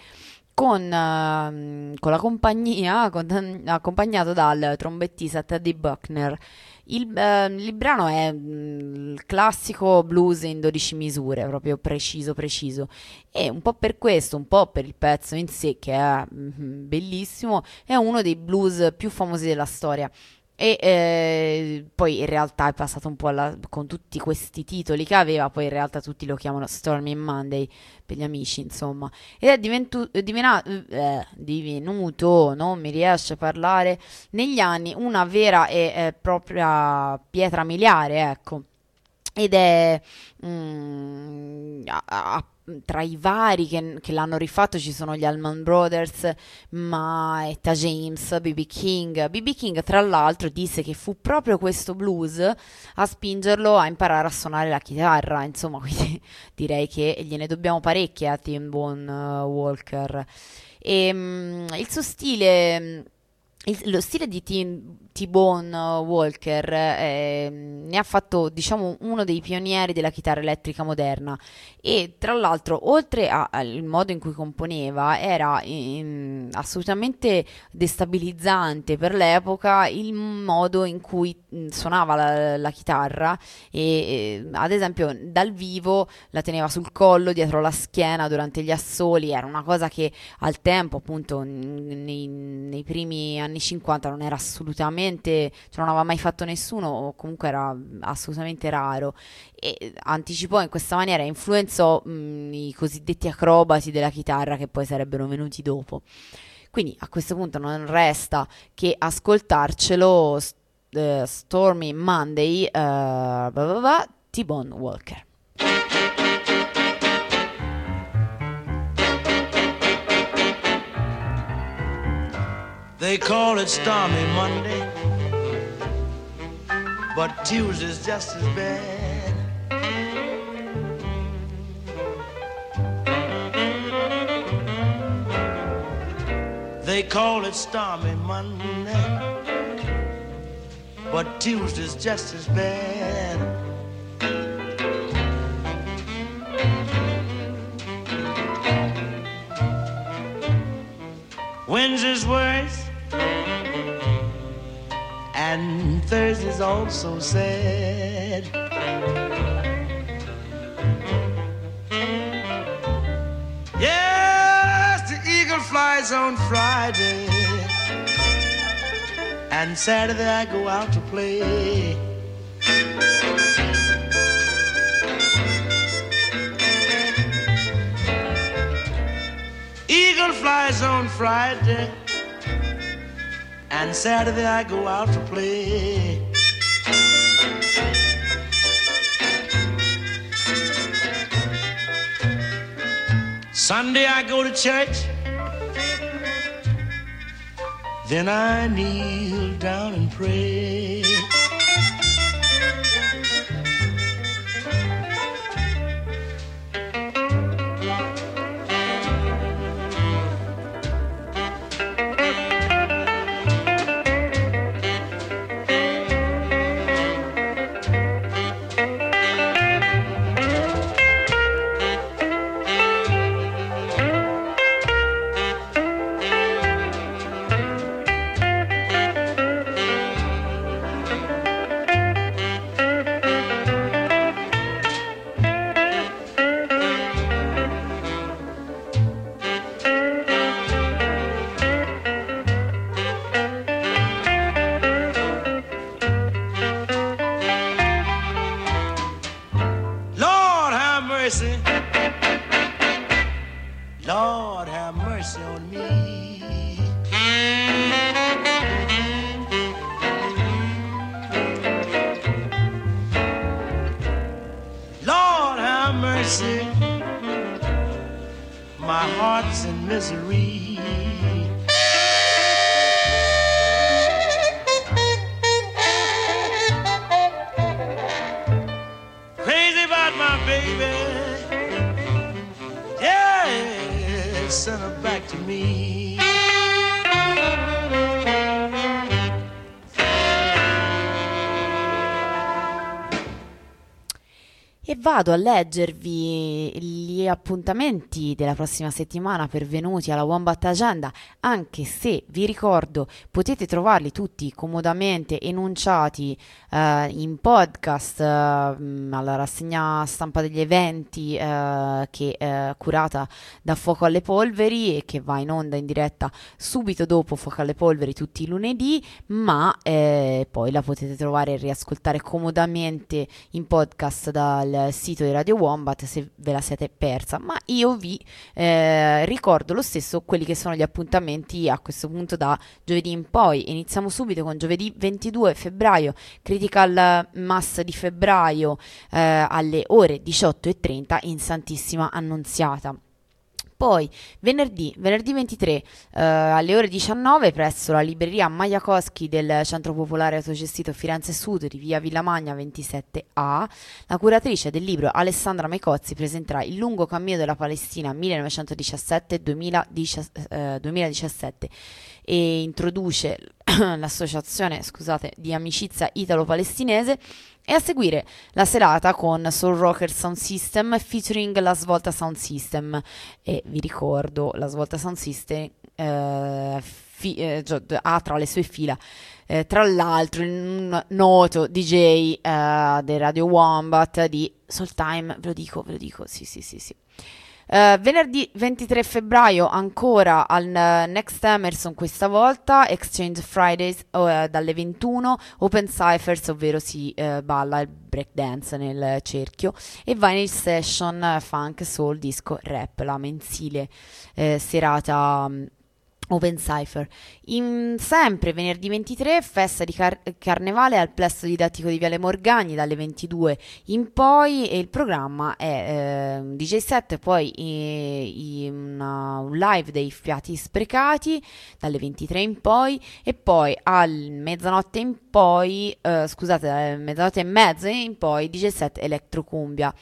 con, ehm, con la compagnia, con- accompagnato dal trombettista Teddy Buckner. Il, ehm, il brano è mm, il classico blues in 12 misure, proprio preciso, preciso. E un po' per questo, un po' per il pezzo in sé, che è mm, bellissimo, è uno dei blues più famosi della storia. E eh, poi in realtà è passato un po' alla- con tutti questi titoli che aveva, poi in realtà tutti lo chiamano Stormy Monday per gli amici, insomma. Ed è diventu- divena- eh, divenuto, non mi riesce a parlare, negli anni una vera e eh, propria pietra miliare, ecco. Ed è mm, a- a- tra i vari che, che l'hanno rifatto ci sono gli Allman Brothers, ma Etta James, B.B. King. B.B. King, tra l'altro, disse che fu proprio questo blues a spingerlo a imparare a suonare la chitarra. Insomma, quindi direi che gliene dobbiamo parecchie a Tim Bone eh, Walker. E, mm, il suo stile. Mm, il- lo stile di T-Bone Walker eh, ne ha fatto, diciamo, uno dei pionieri della chitarra elettrica moderna. E tra l'altro, oltre al modo in cui componeva, era ehm, assolutamente destabilizzante per l'epoca il modo in cui mh, suonava la, la chitarra. E, eh, ad esempio, dal vivo la teneva sul collo, dietro la schiena durante gli assoli, era una cosa che al tempo, appunto, nei, nei primi anni 50 non era assolutamente, cioè non aveva mai fatto nessuno o comunque era assolutamente raro e anticipò in questa maniera, influenzò mh, i cosiddetti acrobati della chitarra che poi sarebbero venuti dopo. Quindi a questo punto non resta che ascoltarcelo s- eh, Stormy Monday, eh, blah blah blah, T-Bone Walker. They call it Stormy Monday, but Tuesday's just as bad. They call it Stormy Monday, but Tuesday's just as bad. Wednesday's worse, and Thursday's also sad. Yes, the eagle flies on Friday, and Saturday I go out to play. Eagle flies on Friday, and Saturday I go out to play. Sunday I go to church, then I kneel down and pray. Vado a leggervi appuntamenti della prossima settimana pervenuti alla Wombat Agenda, anche se vi ricordo potete trovarli tutti comodamente enunciati eh, in podcast eh, alla rassegna stampa degli eventi eh, che è curata da Fuoco alle Polveri e che va in onda in diretta subito dopo Fuoco alle Polveri tutti i lunedì, ma eh, poi la potete trovare e riascoltare comodamente in podcast dal sito di Radio Wombat se ve la siete persa. Ma io vi eh, ricordo lo stesso quelli che sono gli appuntamenti a questo punto da giovedì in poi. Iniziamo subito con giovedì 22 febbraio, Critical Mass di febbraio eh, alle ore 18.30 in Santissima Annunziata. Poi venerdì, venerdì 23 eh, alle ore 19 presso la libreria Majakowski del Centro Popolare Autogestito Firenze Sud di via Villamagna 27A, la curatrice del libro Alessandra Mecozzi presenterà Il lungo cammino della Palestina 1917-2017 e introduce l'associazione scusate, di amicizia italo-palestinese e a seguire la serata con Soul Rocker Sound System featuring la Svolta Sound System. E vi ricordo la Svolta Sound System eh, fi- eh, ha tra le sue fila eh, tra l'altro un noto DJ eh, del Radio Wombat di Soul Time. Ve lo dico ve lo dico. Sì sì sì sì Uh, venerdì 23 febbraio ancora al uh, Next Emerson questa volta Exchange Fridays uh, dalle 21 Open Cyphers ovvero si balla il breakdance nel cerchio e Vinyl Session Funk Soul Disco Rap la mensile serata um, Open Cypher. In, sempre venerdì 23, festa di car- carnevale al plesso didattico di Viale Morgagni dalle 22 in poi e il programma è eh, DJ set, poi eh, una, un live dei fiati sprecati dalle 23 in poi e poi al mezzanotte in poi, eh, scusate, mezzanotte e mezza in poi DJ set Electrocumbia.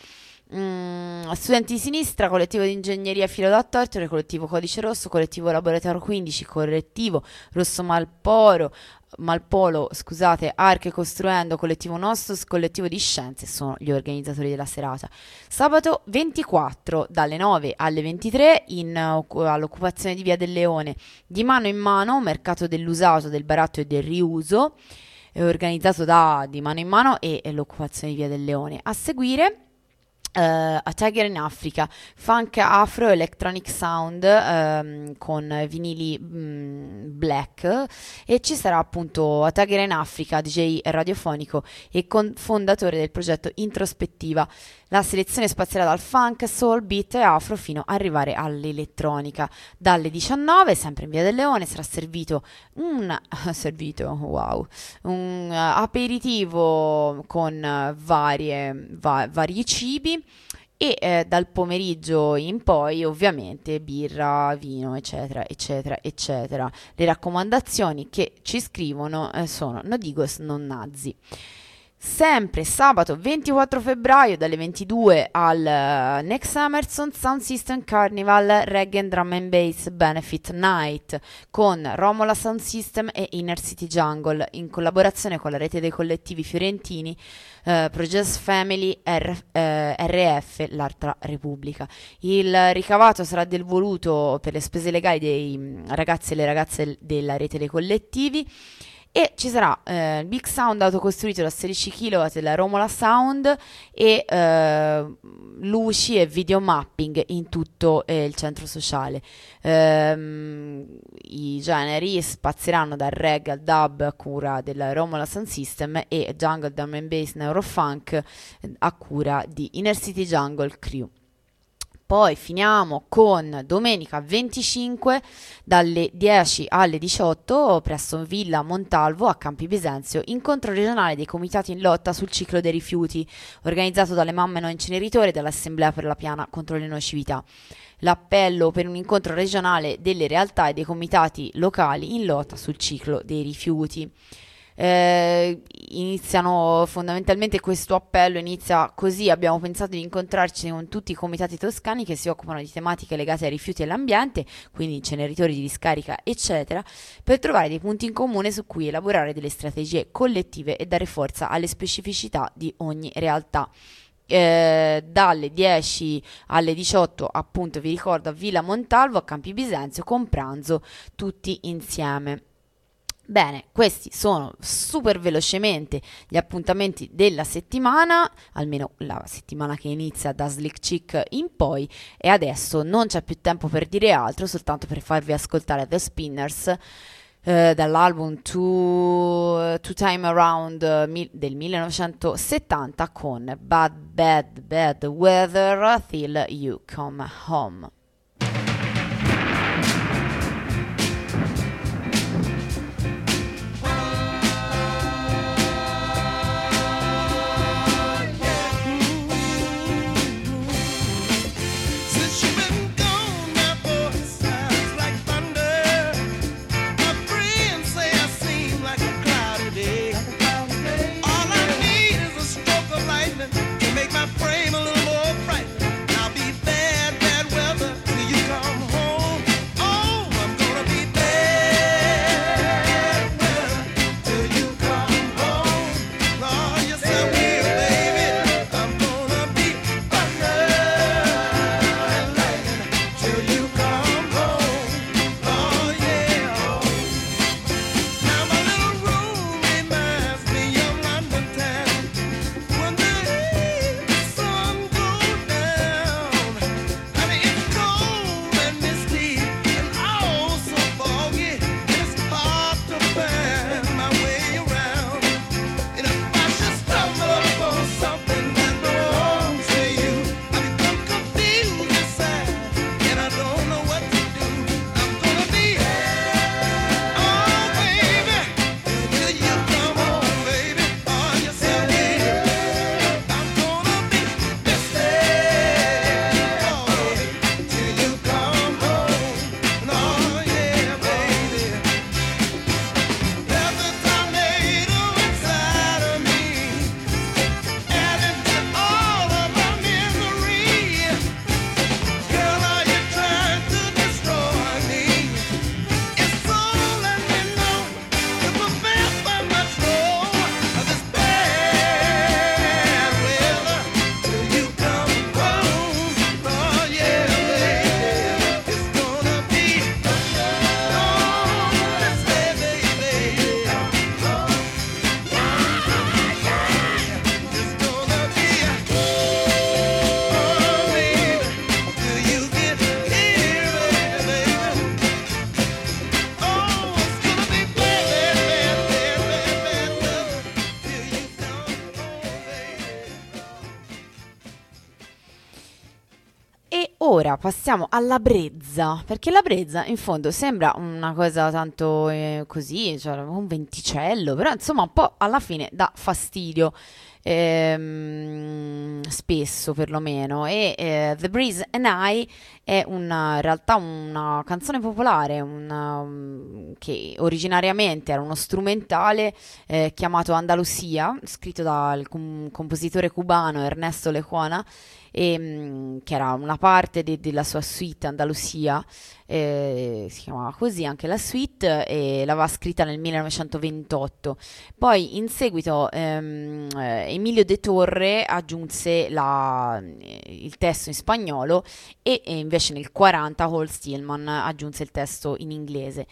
Mm, studenti di sinistra, collettivo di ingegneria filo da torture, collettivo Codice Rosso, collettivo Laboratorio 15, collettivo Rosso Malporo, Malpolo, scusate, Arche Costruendo, collettivo Nostos, collettivo di Scienze sono gli organizzatori della serata. Sabato 24 dalle 9 alle 23 in, uh, all'occupazione di Via del Leone, di mano in mano, mercato dell'usato, del baratto e del riuso, organizzato da Di mano in mano e, e l'occupazione di Via del Leone. A seguire Uh, a Tiger in Africa, funk afro electronic sound um, con vinili um, black e ci sarà appunto a Tiger in Africa, DJ radiofonico e con- fondatore del progetto Introspettiva. La selezione spazierà dal funk, soul, beat e afro fino ad arrivare all'elettronica. Dalle 19, sempre in Via del Leone, sarà servito un servito, wow, un aperitivo con varie, va- vari cibi e eh, dal pomeriggio in poi ovviamente birra, vino, eccetera, eccetera, eccetera. Le raccomandazioni che ci scrivono eh, sono no digos non nazi. Sempre sabato 24 febbraio dalle 22 al uh, Next Emerson Sound System Carnival Reggae and Drum and Bass Benefit Night con Romola Sound System e Inner City Jungle in collaborazione con la rete dei collettivi fiorentini uh, Project Family R- uh, RF l'Altra Repubblica. Il ricavato sarà del voluto per le spese legali dei mm, ragazzi e le ragazze della rete dei collettivi e ci sarà eh, Big Sound autocostruito da 16 kW della Romola Sound e eh, luci e video mapping in tutto eh, il centro sociale. Ehm, I generi spazieranno dal reggae al dub a cura della Romola Sound System e jungle, drum and bass, neurofunk a cura di Inner City Jungle Crew. Poi finiamo con domenica 25 dalle 10 alle 18 presso Villa Montalvo a Campi Bisenzio, incontro regionale dei comitati in lotta sul ciclo dei rifiuti, organizzato dalle mamme no inceneritori e dall'Assemblea per la piana contro le nocività. L'appello per un incontro regionale delle realtà e dei comitati locali in lotta sul ciclo dei rifiuti. Eh, iniziano fondamentalmente questo appello inizia così abbiamo pensato di incontrarci con tutti i comitati toscani che si occupano di tematiche legate ai rifiuti e all'ambiente quindi inceneritori di discarica eccetera per trovare dei punti in comune su cui elaborare delle strategie collettive e dare forza alle specificità di ogni realtà. Eh, dalle 10 alle 18 appunto vi ricordo a Villa Montalvo a Campi Bisenzio con pranzo tutti insieme Bene, questi sono super velocemente gli appuntamenti della settimana, almeno la settimana che inizia da Slick Chick in poi e adesso non c'è più tempo per dire altro, soltanto per farvi ascoltare The Spinners eh, dall'album Two, Two Time Around eh, mil- del 1970 con Bad Bad Bad Weather Till You Come Home. Passiamo alla brezza, perché la brezza in fondo sembra una cosa tanto eh, così, cioè un venticello, però insomma un po' alla fine dà fastidio, ehm, spesso perlomeno. E eh, The Breeze and I è una, in realtà una canzone popolare una, um, che originariamente era uno strumentale eh, chiamato Andalusia, scritto dal com- compositore cubano Ernesto Lecuona e, mm, che era una parte de- della sua suite Andalusia, eh, si chiamava così anche la suite, e l'aveva scritta nel 1928. Poi in seguito ehm, eh, Emilio De Torre aggiunse la- il testo in spagnolo e, e invece nel 40 Hall Stillman aggiunse il testo in inglese.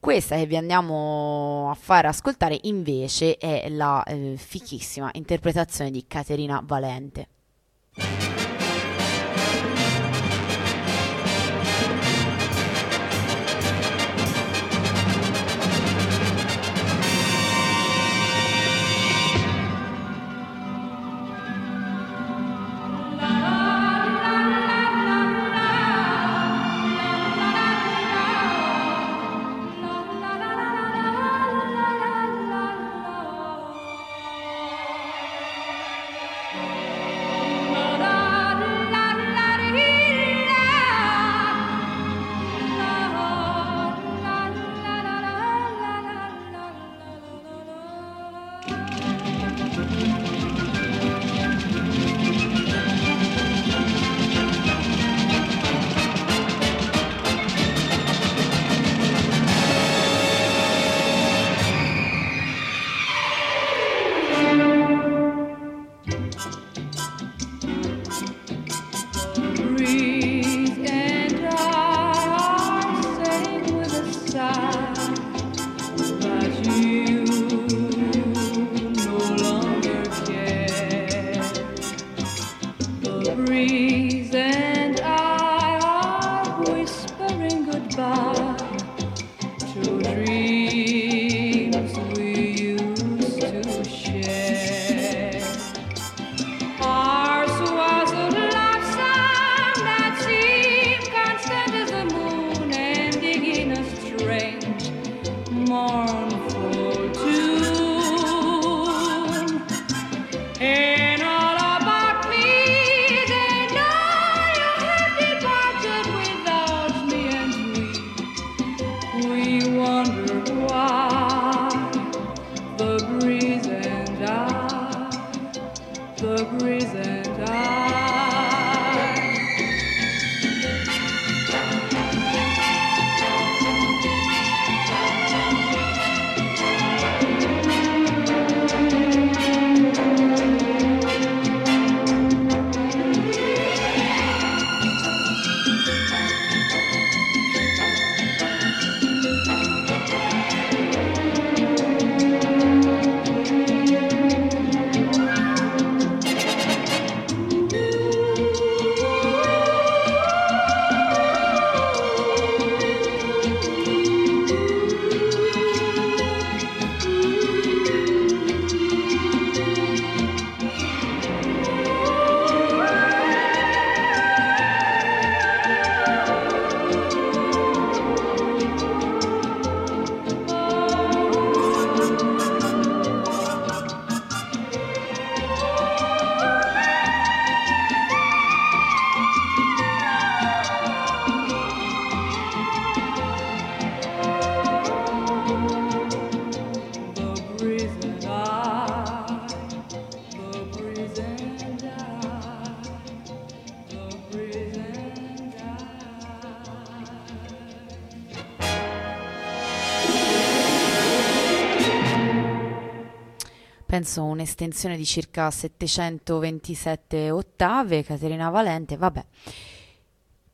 Questa che vi andiamo a fare ascoltare invece è la eh, fichissima interpretazione di Caterina Valente. Thank you. Penso un'estensione di circa 727 ottave, Caterina Valente, vabbè.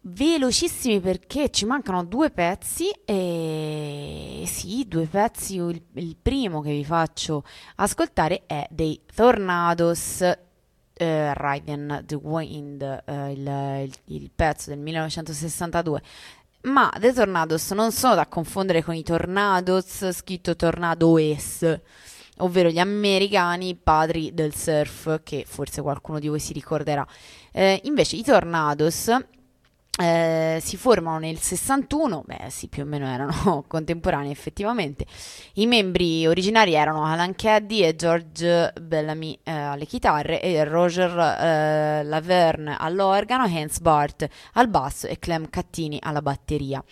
Velocissimi perché ci mancano due pezzi e sì, due pezzi, il, il primo che vi faccio ascoltare è dei Tornados, eh, Riding the Wind, eh, il, il- il pezzo del 1962. Ma The Tornados non sono da confondere con i Tornados, scritto Tornadoes, ovvero gli americani padri del surf, che forse qualcuno di voi si ricorderà. Eh, invece i Tornados eh, si formano nel 61, beh sì, più o meno erano contemporanei effettivamente. I membri originari erano Alan Caddy e George Bellamy eh, alle chitarre e Roger eh, Laverne all'organo, Hans Bart al basso e Clem Cattini alla batteria.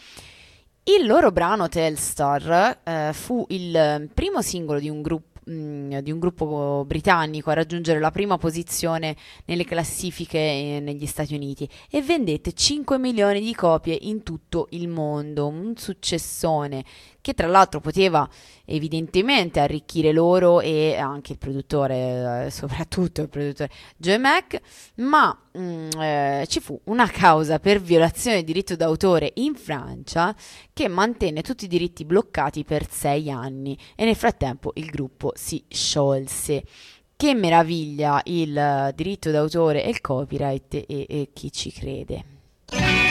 Il loro brano Telstar eh, fu il primo singolo di un gruppo di un gruppo britannico a raggiungere la prima posizione nelle classifiche eh, negli Stati Uniti e vendette 5 milioni di copie in tutto il mondo, un successone che tra l'altro poteva evidentemente arricchire loro e anche il produttore, eh, soprattutto il produttore Joe Mac, ma mm, eh, ci fu una causa per violazione del diritto d'autore in Francia che mantenne tutti i diritti bloccati per sei anni e nel frattempo il gruppo si sciolse. Che meraviglia il eh, diritto d'autore e il copyright e, e chi ci crede.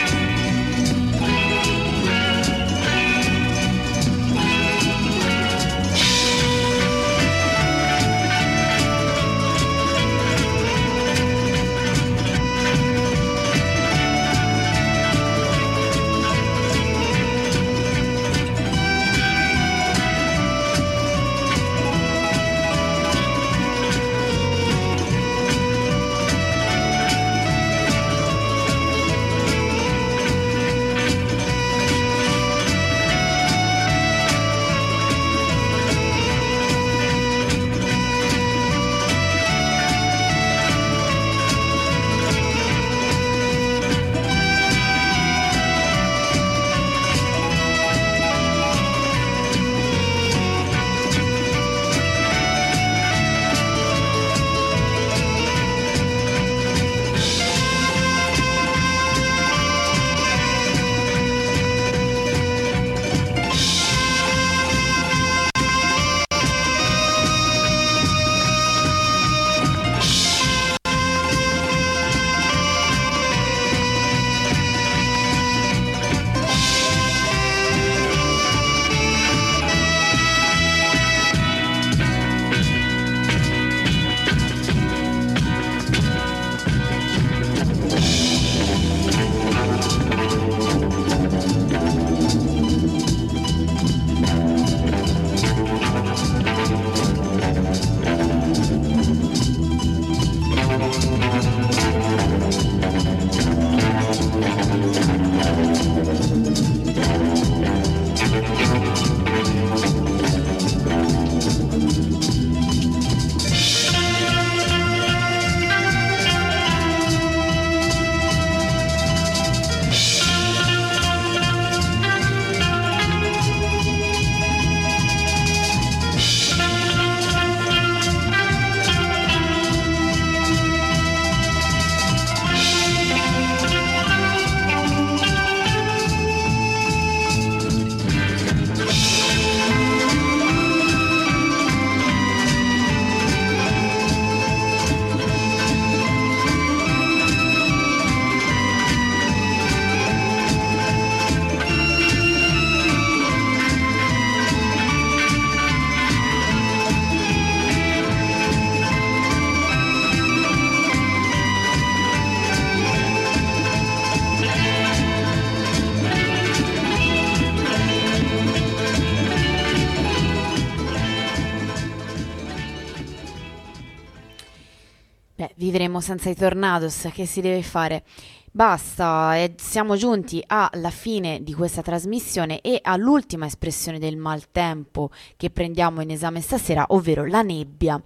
Vivremo senza i tornados, che si deve fare? Basta, e siamo giunti alla fine di questa trasmissione e all'ultima espressione del maltempo che prendiamo in esame stasera, ovvero la nebbia.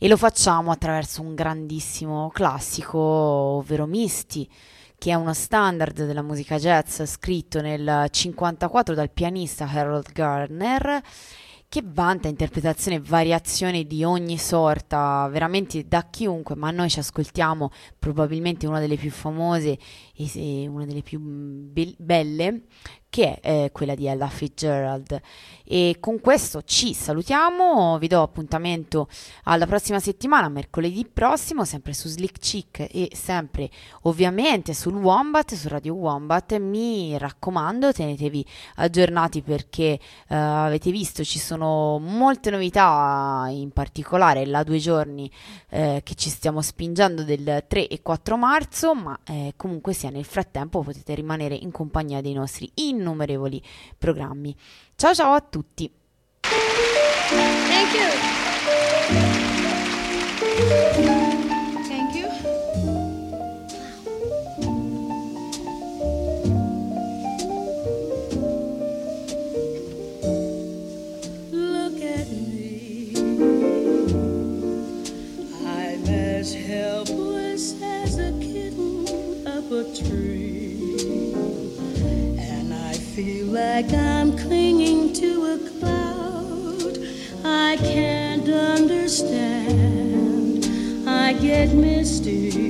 E lo facciamo attraverso un grandissimo classico, ovvero Misty, che è uno standard della musica jazz scritto nel 1954 dal pianista Harold Gardner che vanta interpretazioni e variazioni di ogni sorta, veramente da chiunque, ma noi ci ascoltiamo probabilmente una delle più famose e una delle più be- belle, che è eh, quella di Ella Fitzgerald. E con questo ci salutiamo, vi do appuntamento alla prossima settimana, mercoledì prossimo, sempre su Slick Chick e sempre ovviamente sul Wombat, su Radio Wombat. Mi raccomando, tenetevi aggiornati perché eh, avete visto ci sono molte novità, in particolare la due giorni eh, che ci stiamo spingendo del 3 e 4 marzo, ma eh, comunque sia nel frattempo potete rimanere in compagnia dei nostri innumerevoli programmi. Ciao ciao a tutti! Thank you. Feel like I'm clinging to a cloud. I can't understand. I get misty